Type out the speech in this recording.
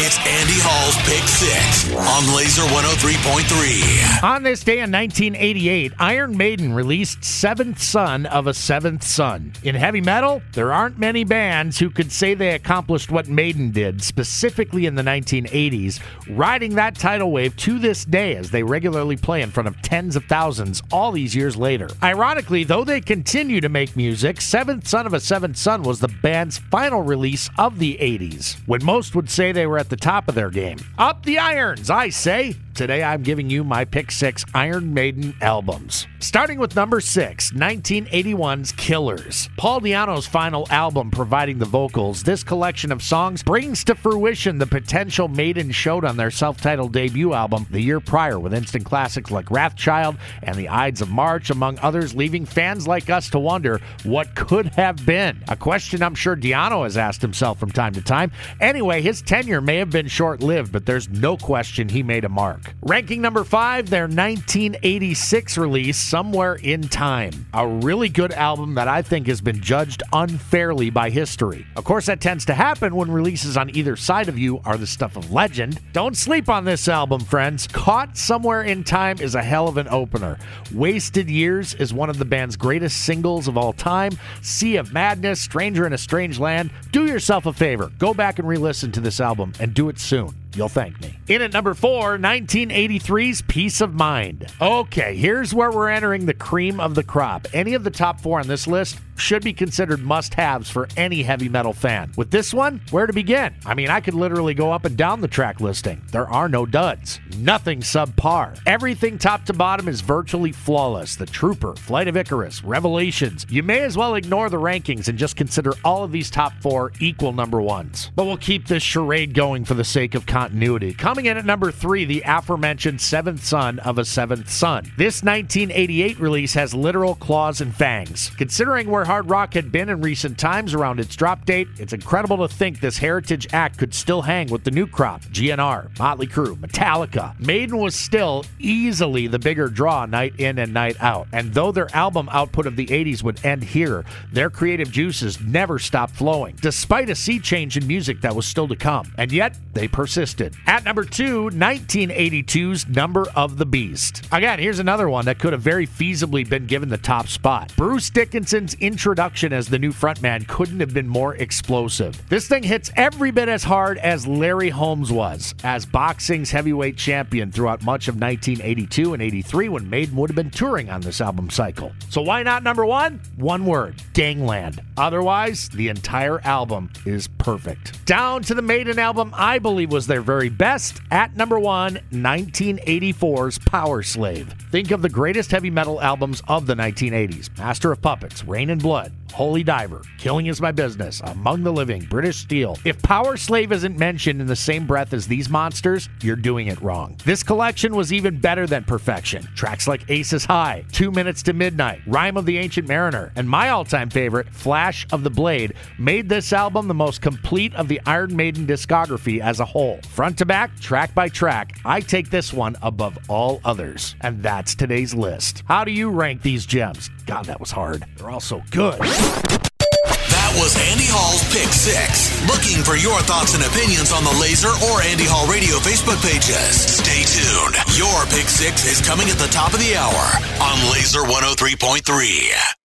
It's Andy Hall's Pick Six on Laser 103.3. On this day in 1988, Iron Maiden released Seventh Son of a Seventh Son. In heavy metal, there aren't many bands who could say they accomplished what Maiden did, specifically in the 1980s, riding that tidal wave to this day as they regularly play in front of tens of thousands all these years later. Ironically, though they continue to make music, Seventh Son of a Seventh Son was the band's final release of the 80s, when most would say they were at the top of their game. Up the irons, I say. Today I'm giving you my pick six Iron Maiden albums. Starting with number six, 1981's Killers. Paul Di'Anno's final album providing the vocals, this collection of songs brings to fruition the potential Maiden showed on their self titled debut album the year prior with instant classics like Wrathchild and The Ides of March, among others, leaving fans like us to wonder what could have been. A question I'm sure Di'Anno has asked himself from time to time. Anyway, his tenure may have been short lived, but there's no question he made a mark. Ranking number five, their 1986 release, Somewhere in Time. A really good album that I think has been judged unfairly by history. Of course, that tends to happen when releases on either side of you are the stuff of legend. Don't sleep on this album, friends. Caught Somewhere in Time is a hell of an opener. Wasted Years is one of the band's greatest singles of all time. Sea of Madness, Stranger in a Strange Land. Do yourself a favor. Go back and re listen to this album and do it soon. You'll thank me. In at number four, 1983's Piece of Mind. Okay, here's where we're entering the cream of the crop. Any of the top four on this list should be considered must haves for any heavy metal fan. With this one, where to begin? I mean, I could literally go up and down the track listing. There are no duds, nothing subpar. Everything top to bottom is virtually flawless. The Trooper, Flight of Icarus, Revelations. You may as well ignore the rankings and just consider all of these top four equal number ones. But we'll keep this charade going for the sake of continuity. Coming in at number three, the aforementioned Seventh Son of a Seventh Son. This 1988 release has literal claws and fangs. Considering where hard rock had been in recent times around its drop date, it's incredible to think this heritage act could still hang with the new crop GNR, Motley Crue, Metallica. Maiden was still easily the bigger draw night in and night out. And though their album output of the 80s would end here, their creative juices never stopped flowing, despite a sea change in music that was still to come. And yet, they persisted. At number two, 1982's Number of the Beast. Again, here's another one that could have very feasibly been given the top spot. Bruce Dickinson's introduction as the new frontman couldn't have been more explosive. This thing hits every bit as hard as Larry Holmes was, as boxing's heavyweight champion throughout much of 1982 and 83 when Maiden would have been touring on this album cycle. So why not number one? One word Gangland. Otherwise, the entire album is perfect. Down to the Maiden album I believe was their very best. At number one, 1984's Powerslave. Think of the greatest heavy metal albums of the 1980s Master of Puppets, Reign in Blood, Holy Diver, Killing is My Business, Among the Living, British Steel. If Powerslave isn't mentioned in the same breath as these monsters, you're doing it wrong. This collection was even better than perfection. Tracks like Aces High, Two Minutes to Midnight, Rime of the Ancient Mariner, and my all time favorite, Flash of the Blade, made this album the most complete of the Iron Maiden discography as a whole. Front to back, track by track, I take this one above all others. And that's today's list. How do you rank these gems? God, that was hard. They're all so good. That was Andy Hall's Pick Six. Looking for your thoughts and opinions on the Laser or Andy Hall Radio Facebook pages. Stay tuned. Your Pick Six is coming at the top of the hour on Laser 103.3.